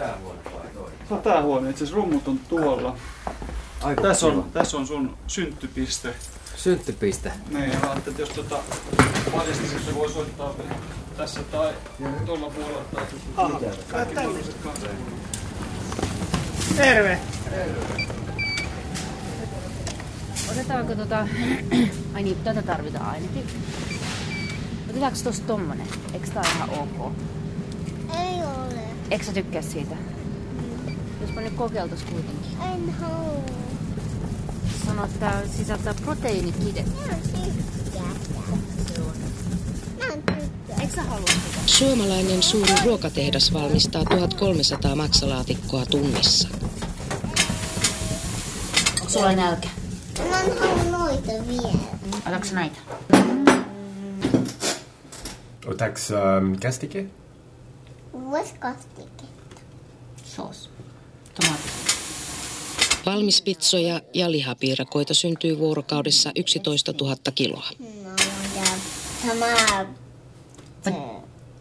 tää huone vai toi? Se on tää huone, itse asiassa rummut on tuolla. Aika Tässä on, tässä on sun synttypiste. Synttypiste. Niin, ja ajattelin, että jos tota valjastisit, se voi soittaa tässä tai tuolla puolella tai Aha, kaikki mahdolliset kanssa. Terve. Otetaanko tota... Ai niin, tätä tarvitaan ainakin. Otetaanko tosta tommonen? Eikö tää ihan ok? Eikö sä tykkää siitä? Jospa nyt kokeiltais kuitenkin. En halua. Sano, että tää sisältää proteiinikidettä. Mä tykkää. Mä tykkää. Eikö sä halua sitä? Suomalainen suuri ruokatehdas valmistaa 1300 maksalaatikkoa tunnissa. Onko sulla nälkä? Mä en halua noita vielä. Otatko näitä? Otaks ähm, kastike? Vois kastike. Soos. Tomaatti. Valmispitsoja ja lihapiirakoita syntyy vuorokaudessa 11 000 kiloa. No, ja sama...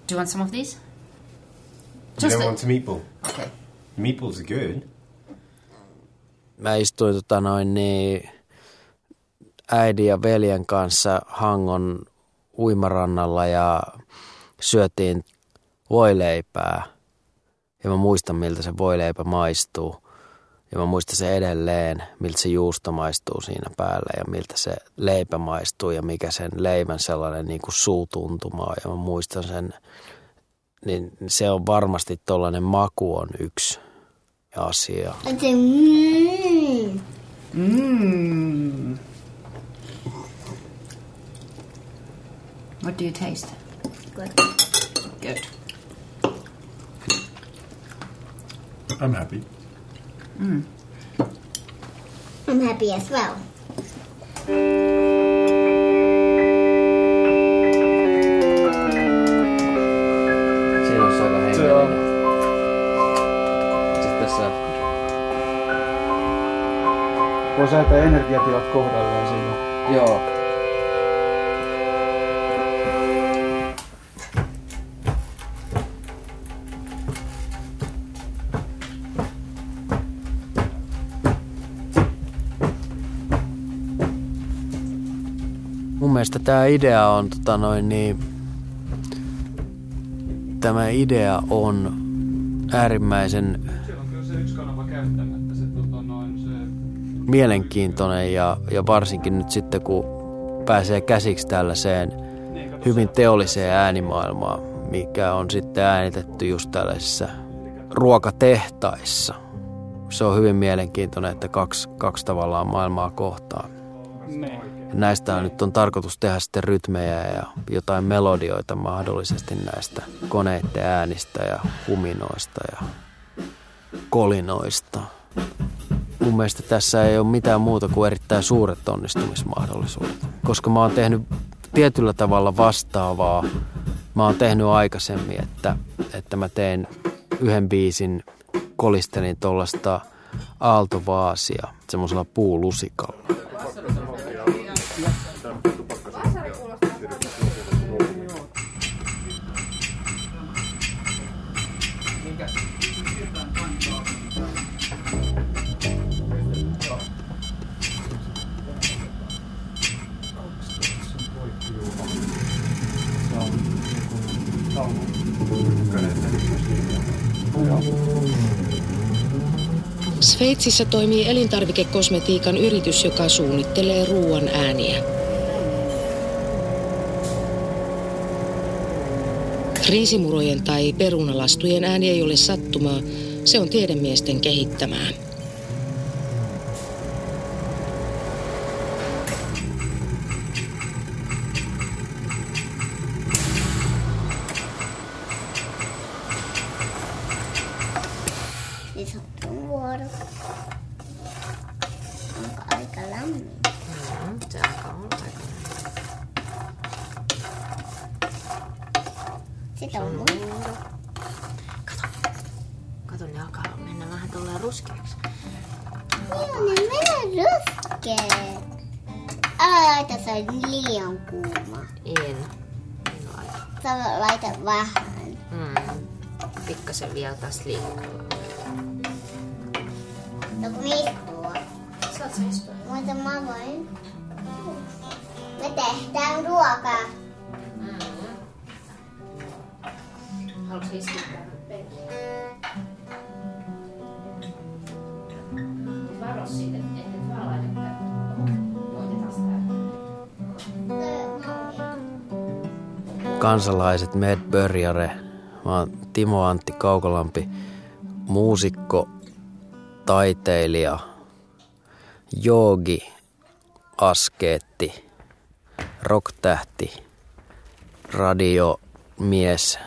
Do you want some of these? You Just don't a- want some meatball? Okay. Meatballs are good. Mä istuin tota noin niin äidin ja veljen kanssa Hangon uimarannalla ja syötiin voileipää. Ja mä muistan, miltä se voileipä maistuu. Ja mä muistan se edelleen, miltä se juusto maistuu siinä päällä ja miltä se leipä maistuu ja mikä sen leivän sellainen niin kuin suutuntuma on. Ja mä muistan sen, niin se on varmasti tollainen maku on yksi asia. Se. Mmm. What do you taste? Good. Good. I'm happy. Mm. I'm happy as well. Siinä on aika Se on. Sitten tässä Voi säätää energiatilat kohdallaan siinä. Joo. Tämä idea on tota noin niin, tämä idea on äärimmäisen on se tota noin, se mielenkiintoinen ja, ja varsinkin nyt sitten kun pääsee käsiksi tällaiseen niin, hyvin teolliseen äänimaailmaan, mikä on sitten äänitetty just tällaisissa ruokatehtaissa. Se on hyvin mielenkiintoinen, että kaksi, kaksi tavallaan maailmaa kohtaa. Näistä on, nyt on tarkoitus tehdä sitten rytmejä ja jotain melodioita mahdollisesti näistä koneiden äänistä ja huminoista ja kolinoista. Mun mielestä tässä ei ole mitään muuta kuin erittäin suuret onnistumismahdollisuudet. Koska mä oon tehnyt tietyllä tavalla vastaavaa. Mä oon tehnyt aikaisemmin, että, että mä tein yhden biisin, kolistelin tuollaista aaltovaasia semmoisella puulusikalla. Sveitsissä toimii elintarvikekosmetiikan yritys, joka suunnittelee ruoan ääniä. Riisimurojen tai perunalastujen ääni ei ole sattumaa, se on tiedemiesten kehittämää. Tästä liikaa. No kun istua. Saat sä istua? Mutta mä voin. Me tehdään ruokaa. Haluatko istua tähän penkkiin? Varo siitä, että et vaan laita kansalaiset Med Börjare. Mä oon Timo Antti Kaukolampi, muusikko, taiteilija, joogi, askeetti, rocktähti, radiomies.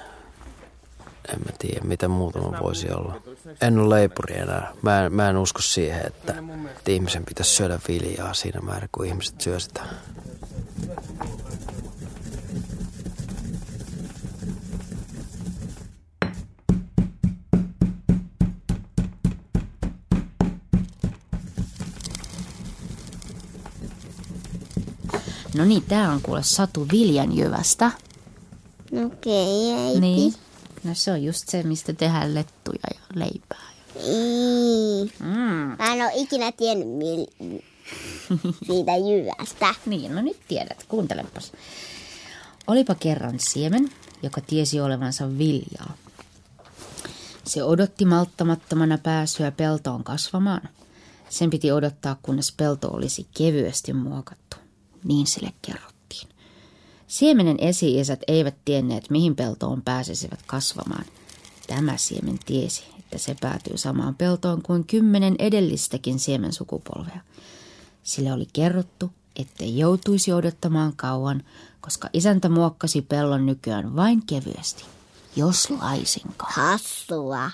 En mä tiedä, mitä muuta mä voisi olla. En ole leipuri enää. Mä en, mä en usko siihen, että, että ihmisen pitäisi syödä viljaa siinä määrin, kun ihmiset syö sitä. No niin, tää on kuule Satu Viljanjyvästä. Okei, äiti. Niin. No se on just se, mistä tehdään lettuja ja leipää. Ei. Mm. Mä en ole ikinä tiennyt mil... siitä jyvästä. Niin, no nyt tiedät. Kuuntelepas. Olipa kerran siemen, joka tiesi olevansa viljaa. Se odotti malttamattomana pääsyä peltoon kasvamaan. Sen piti odottaa, kunnes pelto olisi kevyesti muokattu. Niin sille kerrottiin. Siemenen esi-isät eivät tienneet, mihin peltoon pääsisivät kasvamaan. Tämä siemen tiesi, että se päätyy samaan peltoon kuin kymmenen edellistäkin siemen sukupolvea. Sille oli kerrottu, ettei joutuisi odottamaan kauan, koska isäntä muokkasi pellon nykyään vain kevyesti, jos laisinkaan. Hassua.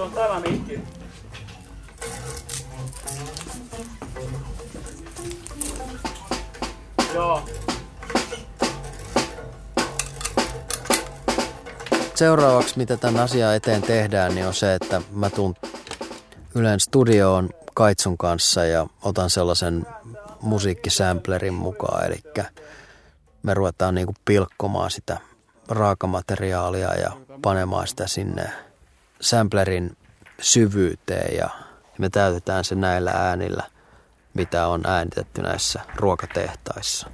On täällä mikki. Joo. Seuraavaksi, mitä tämän asian eteen tehdään, niin on se, että mä tuun Ylen studioon Kaitsun kanssa ja otan sellaisen musiikkisamplerin mukaan. Eli me ruvetaan niinku pilkkomaan sitä raakamateriaalia ja panemaan sitä sinne samplerin syvyyteen ja me täytetään se näillä äänillä, mitä on äänitetty näissä ruokatehtaissa.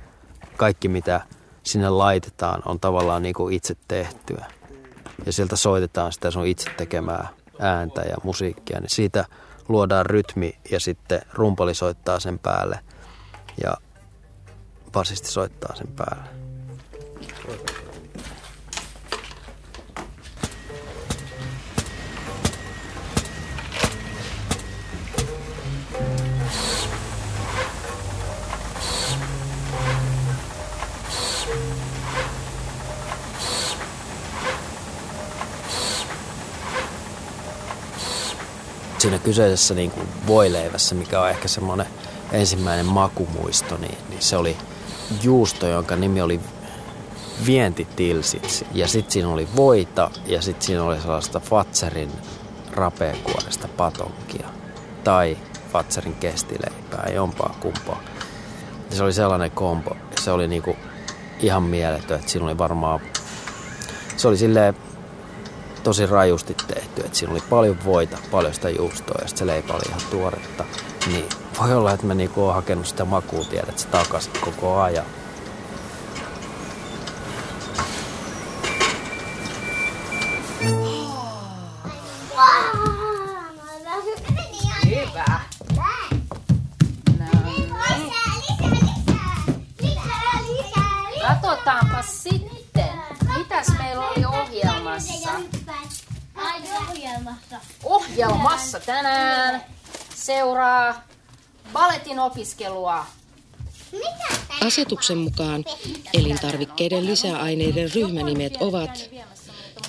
Kaikki, mitä sinne laitetaan, on tavallaan niin kuin itse tehtyä. Ja sieltä soitetaan sitä sun itse tekemää ääntä ja musiikkia, niin siitä luodaan rytmi ja sitten rumpali soittaa sen päälle ja basisti soittaa sen päälle. Siinä kyseisessä niin kuin voileivässä, mikä on ehkä semmoinen ensimmäinen makumuisto, niin, niin se oli juusto, jonka nimi oli vientitilsit. Ja sitten siinä oli voita ja sitten siinä oli sellaista Fatserin rapeakuoresta patonkia. Tai Fatserin kestileipää, jompaa kumpaa. Ja se oli sellainen kombo. Se oli niinku ihan mieletön, että siinä oli varmaan... Se oli silleen tosi rajusti tehty. että siinä oli paljon voita, paljon sitä juustoa ja se leipä oli ihan tuoretta. Niin voi olla, että mä niinku oon hakenut sitä se takaisin koko ajan. Ohjelmassa tänään. Seuraa balletin opiskelua. Asetuksen mukaan elintarvikkeiden lisäaineiden ryhmänimet ovat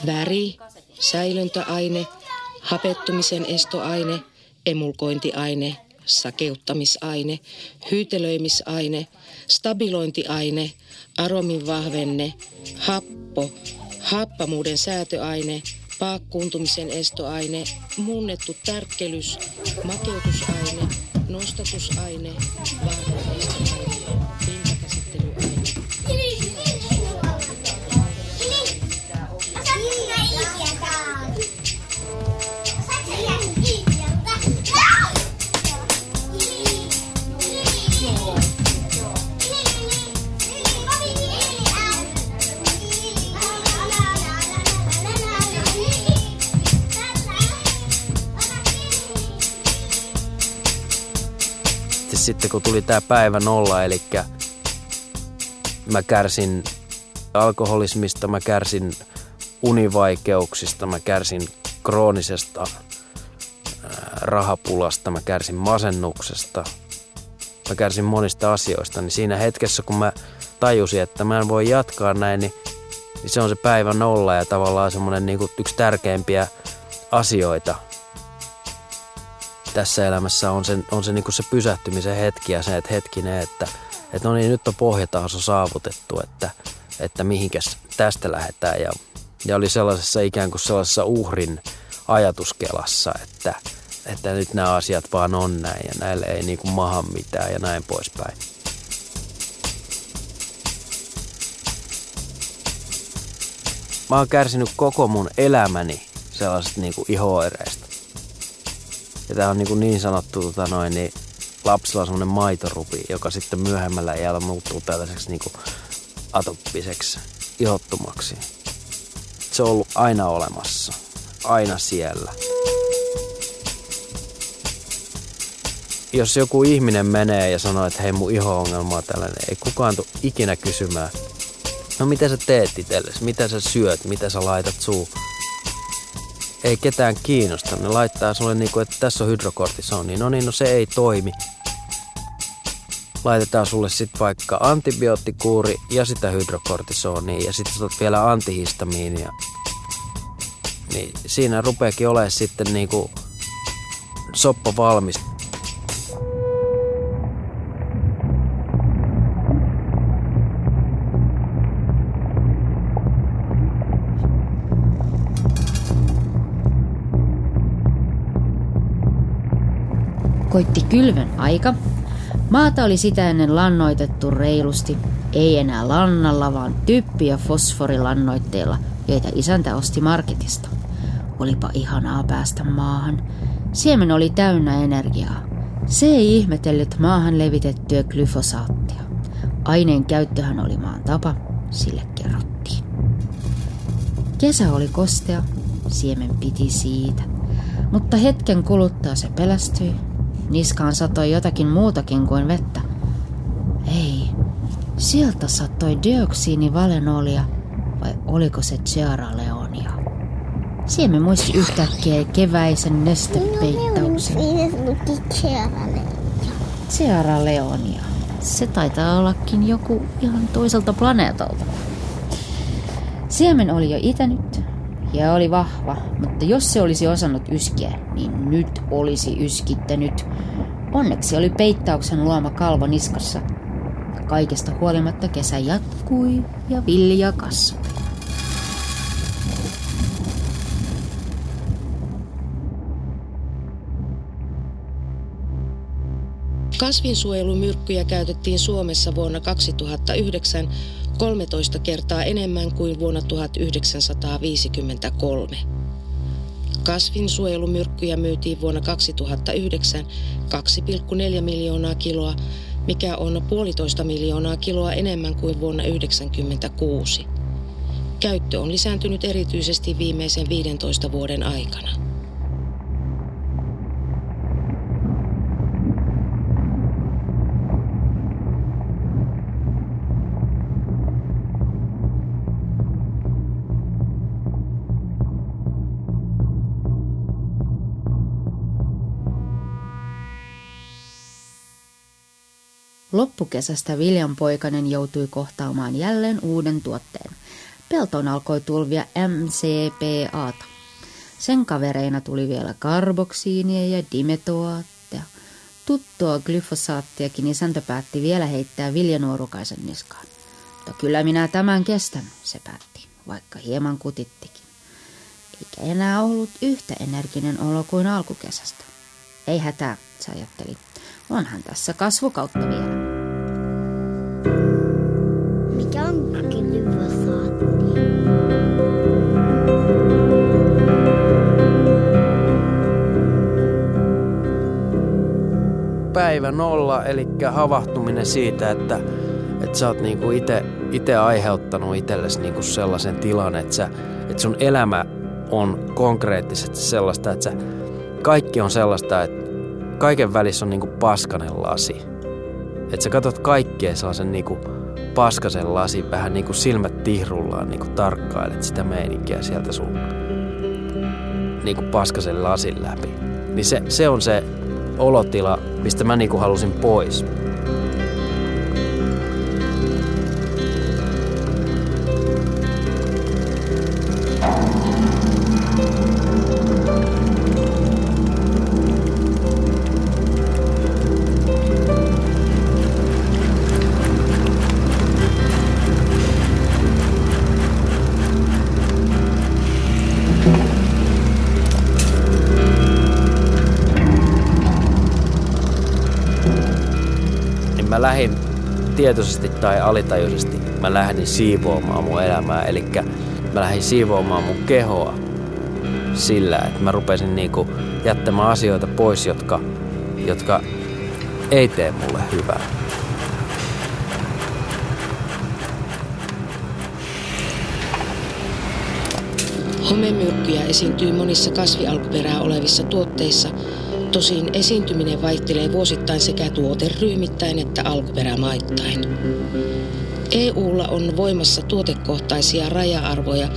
väri, säilöntäaine, hapettumisen estoaine, emulkointiaine, sakeuttamisaine, hyytelöimisaine, stabilointiaine, aromin vahvenne, happo, happamuuden säätöaine, paakkuuntumisen estoaine, muunnettu tärkkelys, makeutusaine, nostatusaine, vaaran estoaine, sitten, kun tuli tämä päivä nolla, eli mä kärsin alkoholismista, mä kärsin univaikeuksista, mä kärsin kroonisesta rahapulasta, mä kärsin masennuksesta, mä kärsin monista asioista, niin siinä hetkessä, kun mä tajusin, että mä en voi jatkaa näin, niin, niin se on se päivä nolla ja tavallaan semmoinen niin yksi tärkeimpiä asioita tässä elämässä on se, on se, niin se pysähtymisen hetki ja se, että hetkinen, että, että no niin, nyt on pohjataso saavutettu, että, että mihinkäs tästä lähdetään ja, ja oli sellaisessa ikään kuin sellaisessa uhrin ajatuskelassa, että, että nyt nämä asiat vaan on näin ja näille ei niin kuin maha mitään ja näin poispäin. Mä oon kärsinyt koko mun elämäni sellaisesta niin kuin ihoireista. Ja tää on niin, kuin niin sanottu tota noin, niin lapsilla on semmoinen maitorupi, joka sitten myöhemmällä iällä muuttuu tällaiseksi niin atoppiseksi ihottumaksi. Se on ollut aina olemassa, aina siellä. Jos joku ihminen menee ja sanoo, että hei mun iho-ongelma on tällainen, ei kukaan tule ikinä kysymään, no mitä sä teet itsellesi, mitä sä syöt, mitä sä laitat suu. Ei ketään kiinnosta, ne laittaa sulle niinku, että tässä on hydrokortisoni, no niin, no se ei toimi. Laitetaan sulle sitten vaikka antibioottikuuri ja sitä hydrokortisonia ja sitten otat vielä antihistamiinia. Niin siinä rupeekin olemaan sitten niinku soppa valmis. Koitti kylvön aika. Maata oli sitä ennen lannoitettu reilusti, ei enää lannalla, vaan typpi- ja fosforilannoitteilla, joita isäntä osti marketista. Olipa ihanaa päästä maahan. Siemen oli täynnä energiaa. Se ei ihmetellyt maahan levitettyä glyfosaattia. Aineen käyttöhän oli maan tapa, sille kerrottiin. Kesä oli kostea, siemen piti siitä. Mutta hetken kuluttua se pelästyi Niskaan satoi jotakin muutakin kuin vettä. Ei, sieltä sattoi dioksiinivalenolia, vai oliko se Ciara Leonia? Siemen muisti yhtäkkiä keväisen nestepeittauksen. Ciara Leonia. Se taitaa ollakin joku ihan toiselta planeetalta. Siemen oli jo itänyt ja oli vahva, mutta jos se olisi osannut yskiä, niin nyt olisi yskittänyt. Onneksi oli peittauksen luoma kalvo niskassa. Kaikesta huolimatta kesä jatkui ja vilja kasvoi. Kasvinsuojelumyrkkyjä käytettiin Suomessa vuonna 2009 13 kertaa enemmän kuin vuonna 1953. Kasvinsuojelumyrkkyjä myytiin vuonna 2009 2,4 miljoonaa kiloa, mikä on puolitoista miljoonaa kiloa enemmän kuin vuonna 1996. Käyttö on lisääntynyt erityisesti viimeisen 15 vuoden aikana. Loppukesästä Viljan poikainen joutui kohtaamaan jälleen uuden tuotteen. Peltoon alkoi tulvia MCPAta. Sen kavereina tuli vielä karboksiinia ja dimetoaattia. Tuttua glyfosaattiakin isäntä päätti vielä heittää viljanuorukaisen niskaan. Mutta kyllä minä tämän kestän, se päätti, vaikka hieman kutittikin. Eikä enää ollut yhtä energinen olo kuin alkukesästä. Ei hätää, se ajatteli. Onhan tässä kasvukautta vielä. Päivä nolla, eli havahtuminen siitä, että, että sä oot niinku itse aiheuttanut itsellesi niinku sellaisen tilan, että, sä, että sun elämä on konkreettisesti sellaista, että sä, kaikki on sellaista, että kaiken välissä on niinku paskanen lasi. Että sä katsot kaikkea sellaisen niinku paskasen lasi, vähän niinku silmät tihrullaan, niinku tarkkailet sitä meininkiä sieltä sun niinku paskasen lasin läpi. Niin se, se on se olotila, mistä mä niinku halusin pois. Lähdin tietoisesti tai alitajuisesti, mä lähdin siivoamaan mun elämää. Eli mä lähdin siivoamaan mun kehoa sillä, että mä rupesin niinku jättämään asioita pois, jotka, jotka ei tee mulle hyvää. Homemyrkkyjä esiintyy monissa kasvialkuperää olevissa tuotteissa, tosin esiintyminen vaihtelee vuosittain sekä tuoteryhmittäin että alkuperämaittain. EUlla on voimassa tuotekohtaisia raja-arvoja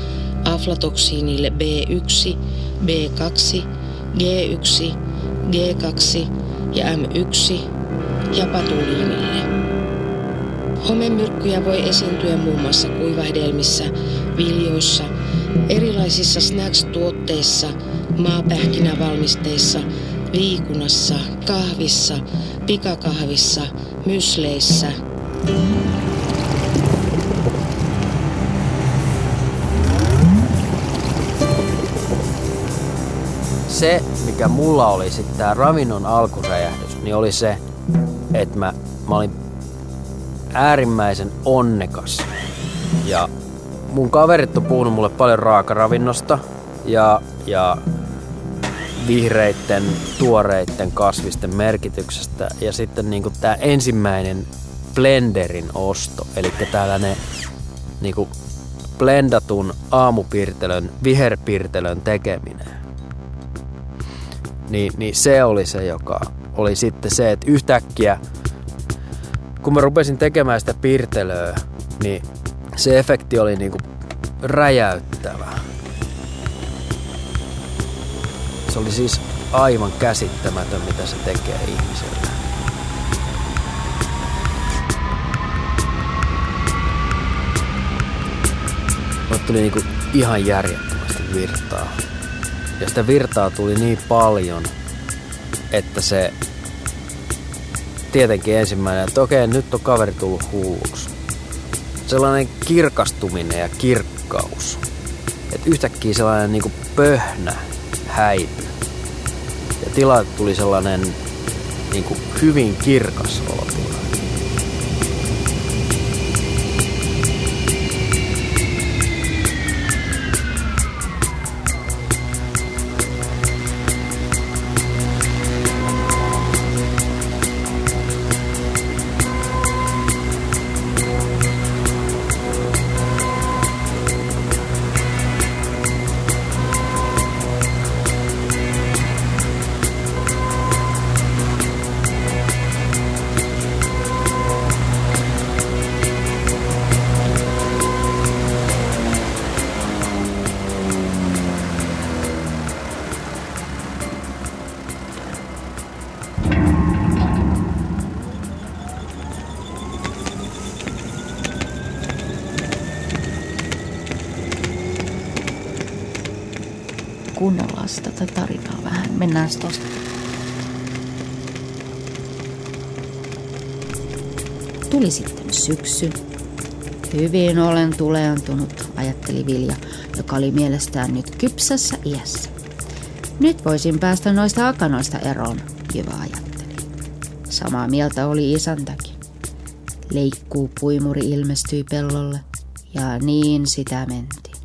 aflatoksiinille B1, B2, G1, G2 ja M1 ja patuliinille. Homemyrkkyjä voi esiintyä muun muassa kuivahdelmissa, viljoissa, erilaisissa snacks-tuotteissa, maapähkinävalmisteissa, viikunassa, kahvissa, pikakahvissa, mysleissä. Se, mikä mulla oli sitten tää ravinnon alkuräjähdys, niin oli se, että mä, mä olin äärimmäisen onnekas. Ja mun kaverit on puhunut mulle paljon raakaravinnosta ja, ja vihreitten, tuoreitten kasvisten merkityksestä. Ja sitten niinku tää ensimmäinen blenderin osto, eli tällainen niinku blendatun aamupirtelön, viherpirtelön tekeminen. Niin, niin se oli se, joka oli sitten se, että yhtäkkiä kun mä rupesin tekemään sitä pirtelöä, niin se efekti oli niinku räjäyttävä. Oli siis aivan käsittämätön, mitä se tekee ihmiselle. Mulle tuli niinku ihan järjettömästi virtaa. Ja sitä virtaa tuli niin paljon, että se tietenkin ensimmäinen, että okei, nyt on kaveri tullut hulluksi. Sellainen kirkastuminen ja kirkkaus. Että yhtäkkiä sellainen niinku pöhnä häipy. Ja tilalle tuli sellainen niinku hyvin kirkas olotila. Kuunnellaan tätä tarinaa vähän. Mennään tuosta. Tuli sitten syksy. Hyvin olen tuleentunut, ajatteli Vilja, joka oli mielestään nyt kypsässä iässä. Nyt voisin päästä noista akanoista eroon, Jyvä ajatteli. Samaa mieltä oli isäntäkin. Leikkuu puimuri ilmestyi pellolle, ja niin sitä mentiin.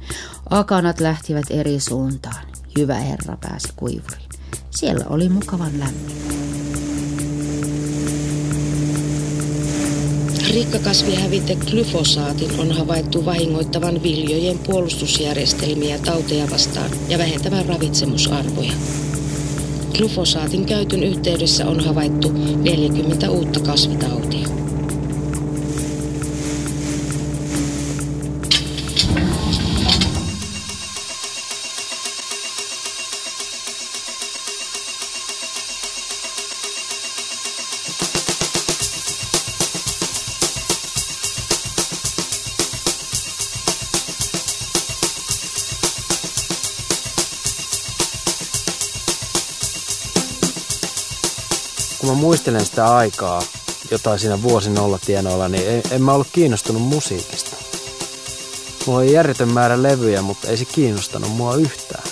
Akanat lähtivät eri suuntaan. Hyvä herra pääsi kuivuriin. Siellä oli mukavan lämmin. Rikkakasvihävite glyfosaatin on havaittu vahingoittavan viljojen puolustusjärjestelmiä tauteja vastaan ja vähentävän ravitsemusarvoja. Glyfosaatin käytön yhteydessä on havaittu 40 uutta kasvitautia. Muistelen sitä aikaa, jota siinä vuosin olla tienoilla, niin en, en mä ollut kiinnostunut musiikista. Mulla oli järjetön määrä levyjä, mutta ei se kiinnostanut mua yhtään.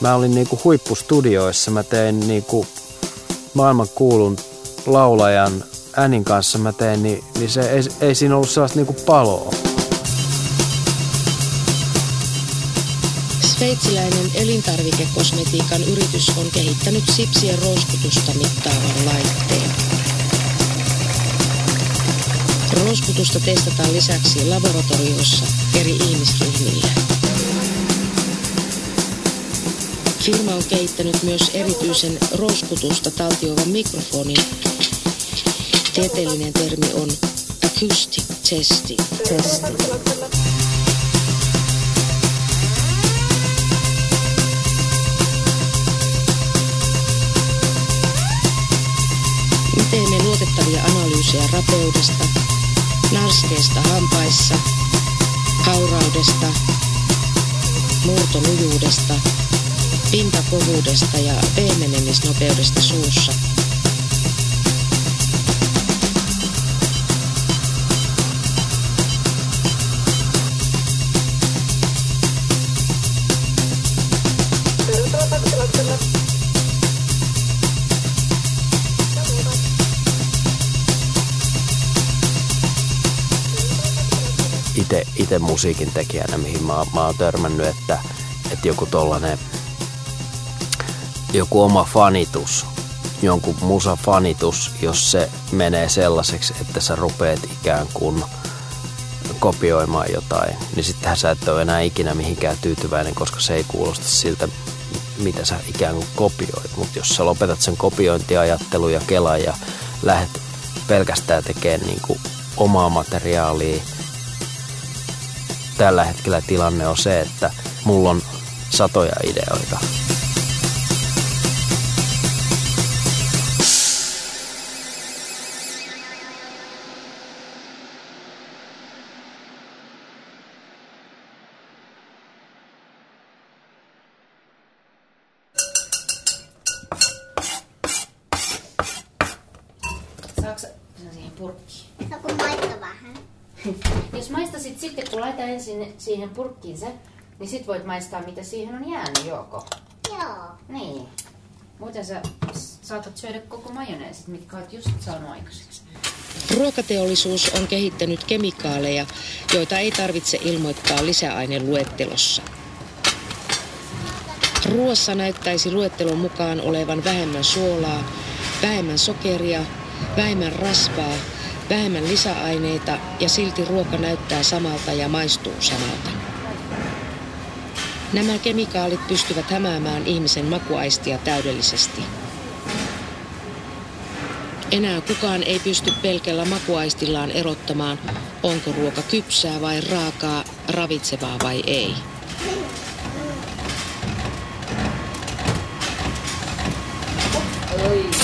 Mä olin niinku huippustudioissa, mä tein niinku maailman kuulun laulajan äänin kanssa mä tein, niin, niin se ei, ei siinä ollut sellaista niinku paloa. Sveitsiläinen elintarvikekosmetiikan yritys on kehittänyt sipsien rouskutusta mittaavan laitteen. Rouskutusta testataan lisäksi laboratoriossa eri ihmisryhmillä. Firma on kehittänyt myös erityisen rouskutusta taltioivan mikrofonin. Tieteellinen termi on acoustic testing. testing. Analyysejä rapeudesta, narskeesta hampaissa, hauraudesta, murtonujuudesta, pintakovuudesta ja pehmenemisnopeudesta suussa. Ite, ite musiikin tekijänä, mihin mä, mä oon törmännyt, että, että joku tollanen, joku oma fanitus, jonkun musafanitus, jos se menee sellaiseksi, että sä rupeat ikään kuin kopioimaan jotain, niin sittenhän sä et ole enää ikinä mihinkään tyytyväinen, koska se ei kuulosta siltä, mitä sä ikään kuin kopioit. Mutta jos sä lopetat sen kopiointiajattelun ja kelan ja lähdet pelkästään tekemään niin kuin omaa materiaalia, tällä hetkellä tilanne on se, että mulla on satoja ideoita. Siihen purkkiin se, niin sit voit maistaa, mitä siihen on jäänyt, joko? Joo. Niin. Muuten sä saatat syödä koko majoneesit, mitkä oot just saanut aikaiseksi. Ruokateollisuus on kehittänyt kemikaaleja, joita ei tarvitse ilmoittaa lisäaineluettelossa. Ruoassa näyttäisi luettelon mukaan olevan vähemmän suolaa, vähemmän sokeria, vähemmän rasvaa, vähemmän lisäaineita ja silti ruoka näyttää samalta ja maistuu samalta. Nämä kemikaalit pystyvät hämäämään ihmisen makuaistia täydellisesti. Enää kukaan ei pysty pelkällä makuaistillaan erottamaan, onko ruoka kypsää vai raakaa, ravitsevaa vai ei. Ei,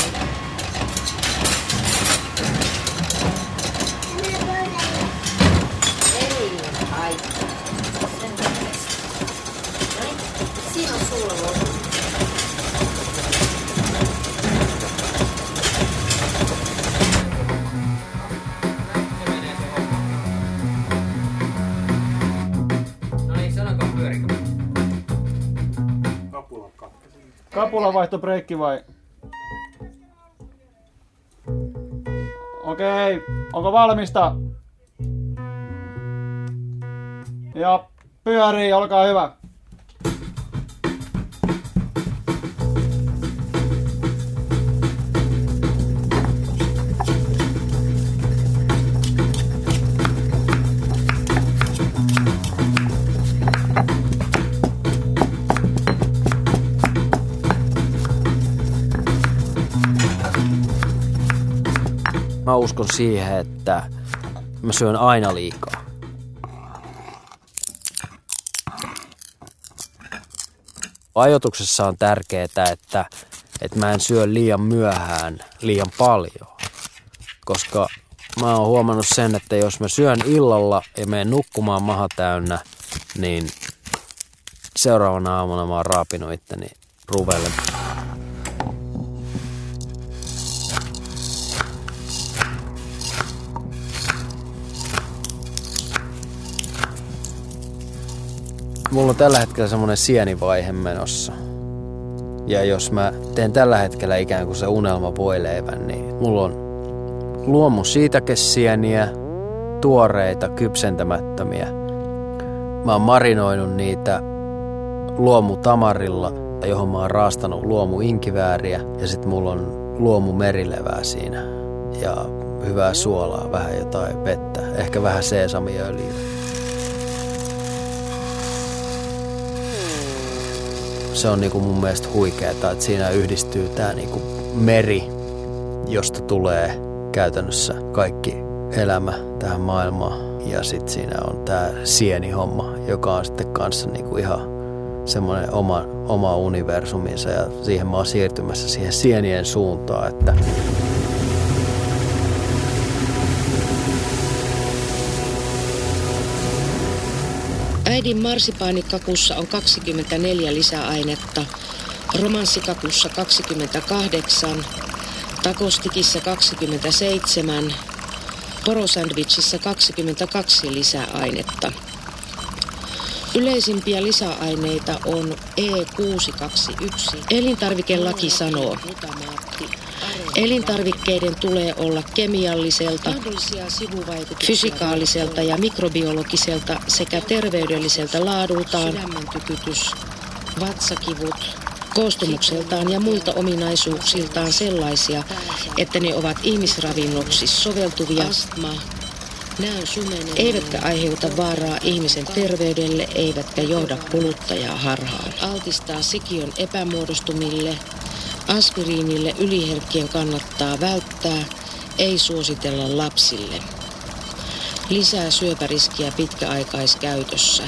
Kapulavaihto-breikki vai? Okei, onko valmista? Ja pyörii, olkaa hyvä. Mä uskon siihen, että mä syön aina liikaa. Ajotuksessa on tärkeää, että, että mä en syö liian myöhään liian paljon. Koska mä oon huomannut sen, että jos mä syön illalla ja menen nukkumaan maha täynnä, niin seuraavana aamuna mä oon raapinut itteni ruvelle. Mulla on tällä hetkellä semmonen sienivaihe menossa. Ja jos mä teen tällä hetkellä ikään kuin se unelma voileivän, niin mulla on luomu siitakessieniä, tuoreita, kypsentämättömiä. Mä oon marinoinut niitä luomu tamarilla, johon mä oon raastanut luomu inkivääriä ja sit mulla on luomu merilevää siinä ja hyvää suolaa, vähän jotain vettä, ehkä vähän seesamiöljyä. Se on niinku mun mielestä huikeeta, että siinä yhdistyy tää niinku meri, josta tulee käytännössä kaikki elämä tähän maailmaan. Ja sitten siinä on tämä sienihomma, joka on sitten kanssa niinku ihan semmoinen oma, oma universuminsa ja siihen mä oon siirtymässä siihen sienien suuntaan, että Äidin marsipaanikakussa on 24 lisäainetta, romanssikakussa 28, takostikissa 27, porosandwichissa 22 lisäainetta. Yleisimpiä lisäaineita on E621. Elintarvikelaki sanoo, elintarvikkeiden tulee olla kemialliselta, fysikaaliselta ja mikrobiologiselta sekä terveydelliseltä laadultaan, vatsakivut, koostumukseltaan ja muilta ominaisuuksiltaan sellaisia, että ne ovat ihmisravinnoksi soveltuvia, eivätkä aiheuta vaaraa ihmisen terveydelle eivätkä johda kuluttajaa harhaan. Altistaa sikiön epämuodostumille, aspiriinille yliherkkien kannattaa välttää, ei suositella lapsille. Lisää syöpäriskiä pitkäaikaiskäytössä.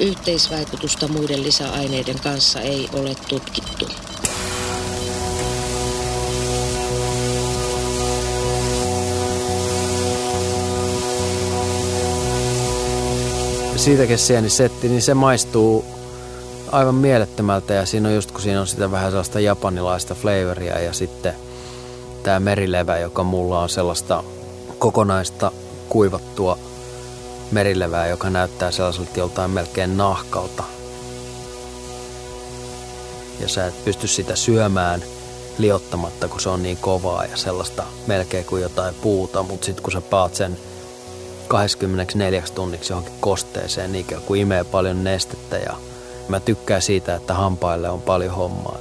Yhteisvaikutusta muiden lisäaineiden kanssa ei ole tutkittu. siitäkin sieni setti, niin se maistuu aivan mielettömältä ja siinä on just kun siinä on sitä vähän sellaista japanilaista flavoria ja sitten tämä merilevä, joka mulla on sellaista kokonaista kuivattua merilevää, joka näyttää sellaiselta joltain melkein nahkalta. Ja sä et pysty sitä syömään liottamatta, kun se on niin kovaa ja sellaista melkein kuin jotain puuta, mutta sitten kun sä paat sen 24 tunniksi johonkin kosteeseen, niin kun imee paljon nestettä ja mä tykkään siitä, että hampaille on paljon hommaa.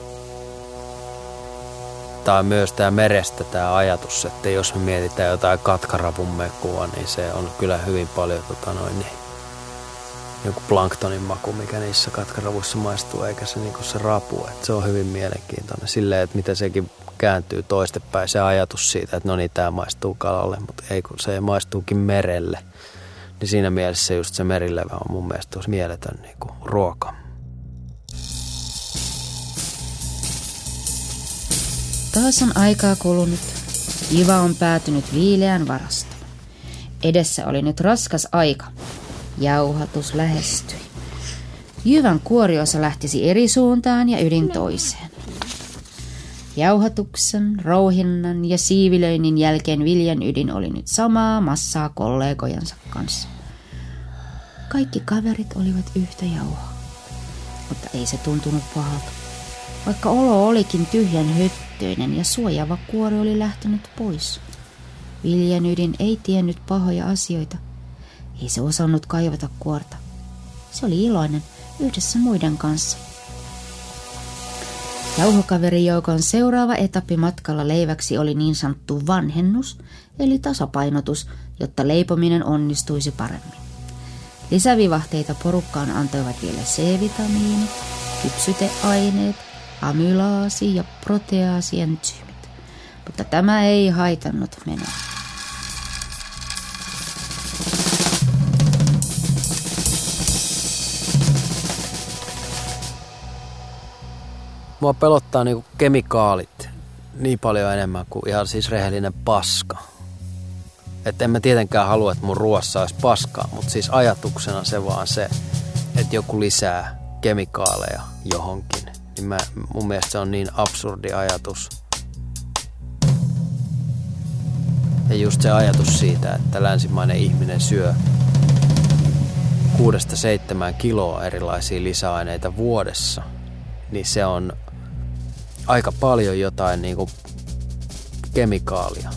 Tai myös tämä merestä tämä ajatus, että jos me mietitään jotain katkarapun mekua, niin se on kyllä hyvin paljon tota noin, niin, joku planktonin maku, mikä niissä katkaravuissa maistuu, eikä se, niin se rapu. Että se on hyvin mielenkiintoinen silleen, että miten sekin kääntyy toistepäin se ajatus siitä, että no niin, tämä maistuu kalalle, mutta ei kun se maistuukin merelle. Niin siinä mielessä just se merilevä on mun mielestä mieletön niin kuin ruoka. Taas on aikaa kulunut. Jiva on päätynyt viileän varastoon. Edessä oli nyt raskas aika. Jauhatus lähestyi. Jyvän kuoriosa lähtisi eri suuntaan ja ydin toiseen. Jauhatuksen, rouhinnan ja siivilöinnin jälkeen viljan ydin oli nyt samaa massaa kollegojensa kanssa. Kaikki kaverit olivat yhtä jauhaa, mutta ei se tuntunut pahalta. Vaikka olo olikin tyhjän höttöinen ja suojava kuori oli lähtenyt pois. Viljan ydin ei tiennyt pahoja asioita. Ei se osannut kaivata kuorta. Se oli iloinen yhdessä muiden kanssa. Jauhokaverijoukon seuraava etappi matkalla leiväksi oli niin sanottu vanhennus, eli tasapainotus, jotta leipominen onnistuisi paremmin. Lisävivahteita porukkaan antoivat vielä C-vitamiinit, kypsyteaineet, amylaasi ja proteaasientsyymit. Mutta tämä ei haitannut menoa. Mua pelottaa niinku kemikaalit niin paljon enemmän kuin ihan siis rehellinen paska. Että en mä tietenkään halua, että mun ruoassa olisi paskaa, mutta siis ajatuksena se vaan se, että joku lisää kemikaaleja johonkin. Niin mä, mun mielestä se on niin absurdi ajatus. Ja just se ajatus siitä, että länsimainen ihminen syö kuudesta seitsemään kiloa erilaisia lisäaineita vuodessa, niin se on aika paljon jotain niin kuin kemikaalia.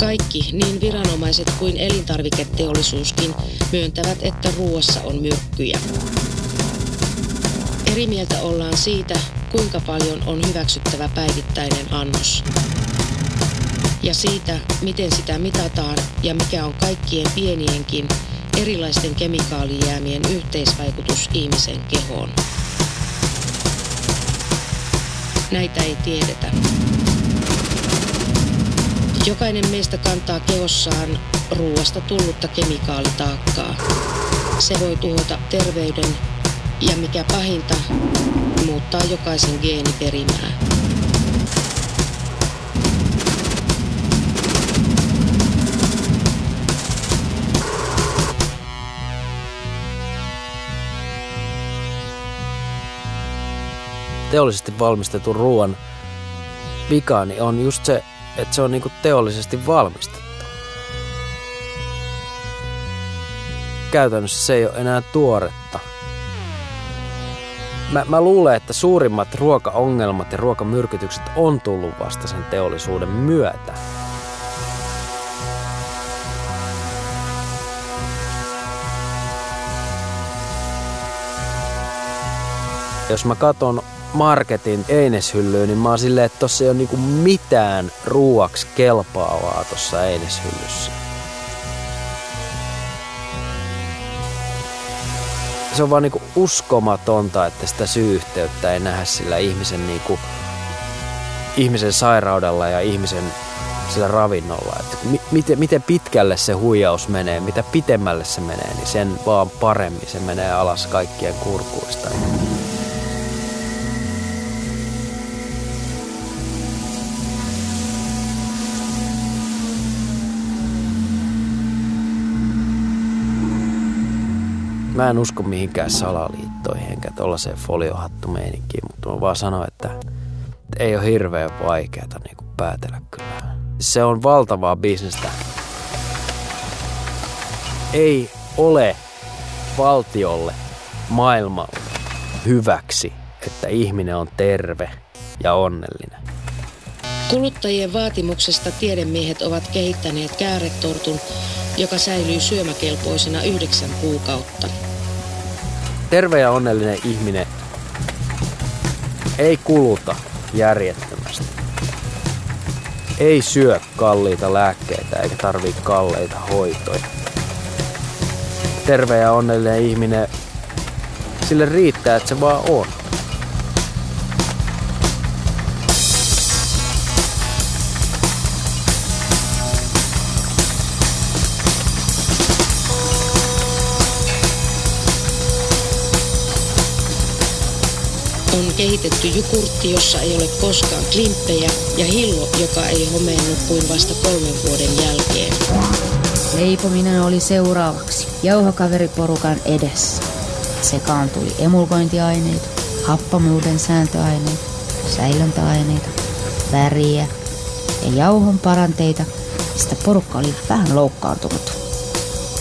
Kaikki, niin viranomaiset kuin elintarviketeollisuuskin, myöntävät, että ruoassa on myrkkyjä. Eri mieltä ollaan siitä, kuinka paljon on hyväksyttävä päivittäinen annos. Ja siitä, miten sitä mitataan ja mikä on kaikkien pienienkin erilaisten kemikaalijäämien yhteisvaikutus ihmisen kehoon. Näitä ei tiedetä. Jokainen meistä kantaa kehossaan ruoasta tullutta kemikaalitaakkaa. Se voi tuhota terveyden ja mikä pahinta, muuttaa jokaisen geeniperimää. Teollisesti valmistetun ruoan vika niin on just se, että se on niinku teollisesti valmistettu. Käytännössä se ei ole enää tuoretta. Mä, mä luulen, että suurimmat ruokaongelmat ja ruokamyrkytykset on tullut vasta sen teollisuuden myötä. Jos mä katon marketin eineshyllyyn, niin mä oon silleen, että tossa ei ole niinku mitään ruuaksi kelpaavaa tossa eineshyllyssä. Se on vaan niinku uskomatonta, että sitä syy-yhteyttä ei nähdä sillä ihmisen, niinku, ihmisen sairaudella ja ihmisen sillä ravinnolla. Mi- miten, miten pitkälle se huijaus menee, mitä pitemmälle se menee, niin sen vaan paremmin se menee alas kaikkien kurkuista. Mä en usko mihinkään salaliittoihin enkä tollaiseen foliohattumeininkiin, mutta mä vaan sanon, että ei ole hirveän vaikeata niin kuin päätellä kyllä. Se on valtavaa bisnestä. Ei ole valtiolle maailmalle hyväksi, että ihminen on terve ja onnellinen. Kuluttajien vaatimuksesta tiedemiehet ovat kehittäneet kääretortun, joka säilyy syömäkelpoisena yhdeksän kuukautta. Terve ja onnellinen ihminen ei kuluta järjettömästi. Ei syö kalliita lääkkeitä eikä tarvii kalleita hoitoja. Terve ja onnellinen ihminen, sille riittää, että se vaan on. On kehitetty jukurtti, jossa ei ole koskaan klimppejä ja hillo, joka ei homennu kuin vasta kolmen vuoden jälkeen. Leipominen oli seuraavaksi jauhokaveriporukan edessä. Sekaantui emulkointiaineita, happamuuden sääntöaineita, säilöntäaineita, väriä ja jauhon paranteita, mistä porukka oli vähän loukkaantunut.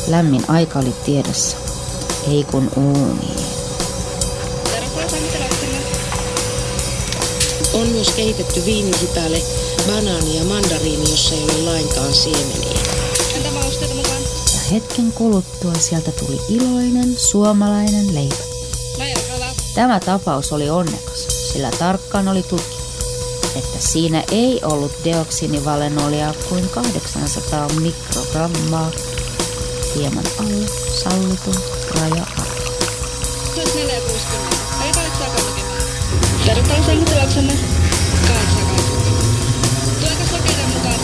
Lämmin aika oli tiedossa, ei kun uuniin. On myös kehitetty viinihypäle, banaani ja mandariini, jossa ei ole lainkaan siemeniä. Ja hetken kuluttua sieltä tuli iloinen suomalainen leipä. Tämä tapaus oli onnekas, sillä tarkkaan oli tutkittu, että siinä ei ollut dioksiinivalenolia kuin 800 mikrogrammaa hieman alle sallitun raja-arvon. 1460. Ei valitsaa näkemään. Vertaisellutuloksemme 880. Tuleeko sokerin mukaan?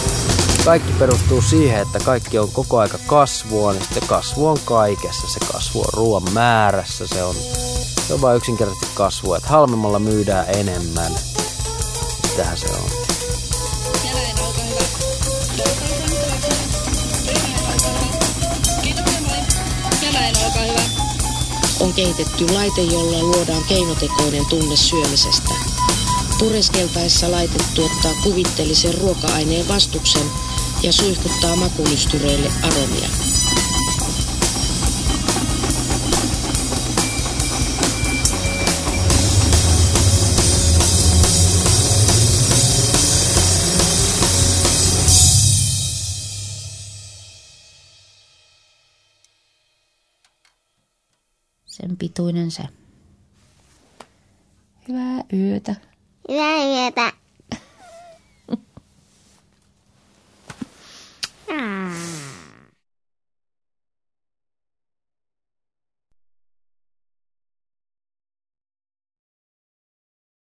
Kaikki perustuu siihen, että kaikki on koko aika kasvua, niin sitten kasvu on kaikessa. Se kasvu on ruoan määrässä, se on, se on vain yksinkertaisesti kasvua. Että halvemmalla myydään enemmän. Sitähän se on. On kehitetty laite, jolla luodaan keinotekoinen tunne syömisestä. Pureskeltaessa laite tuottaa kuvitteellisen ruoka-aineen vastuksen ja suihkuttaa makulystyreille aromia. omituinen se. Hyvää yötä. Hyvää yötä. ah.